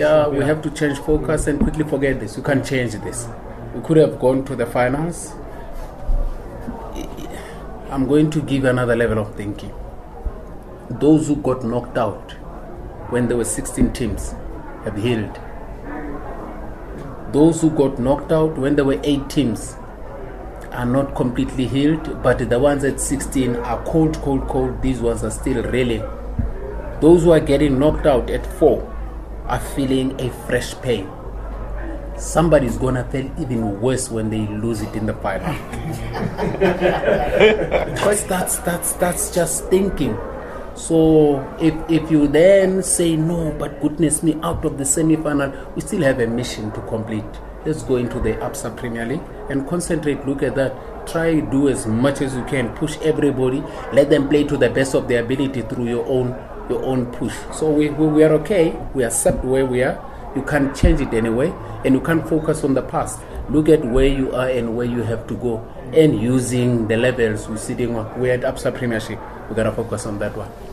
Yeah, we have to change focus and quickly forget this. You can't change this. We could have gone to the finals. I'm going to give another level of thinking. Those who got knocked out when there were 16 teams have healed. Those who got knocked out when there were 8 teams are not completely healed, but the ones at 16 are cold, cold, cold. These ones are still really. Those who are getting knocked out at 4 are feeling a fresh pain. Somebody's gonna feel even worse when they lose it in the final. because that's that's that's just thinking. So if if you then say no, but goodness me, out of the semi-final, we still have a mission to complete. Let's go into the ABSA Premier League and concentrate. Look at that. Try do as much as you can. Push everybody. Let them play to the best of their ability through your own your own push. So we, we, we are okay. We accept where we are. You can't change it anyway, and you can't focus on the past. Look at where you are and where you have to go, and using the levels we're sitting on. We're at ABSA Premiership. We're gonna focus on that one.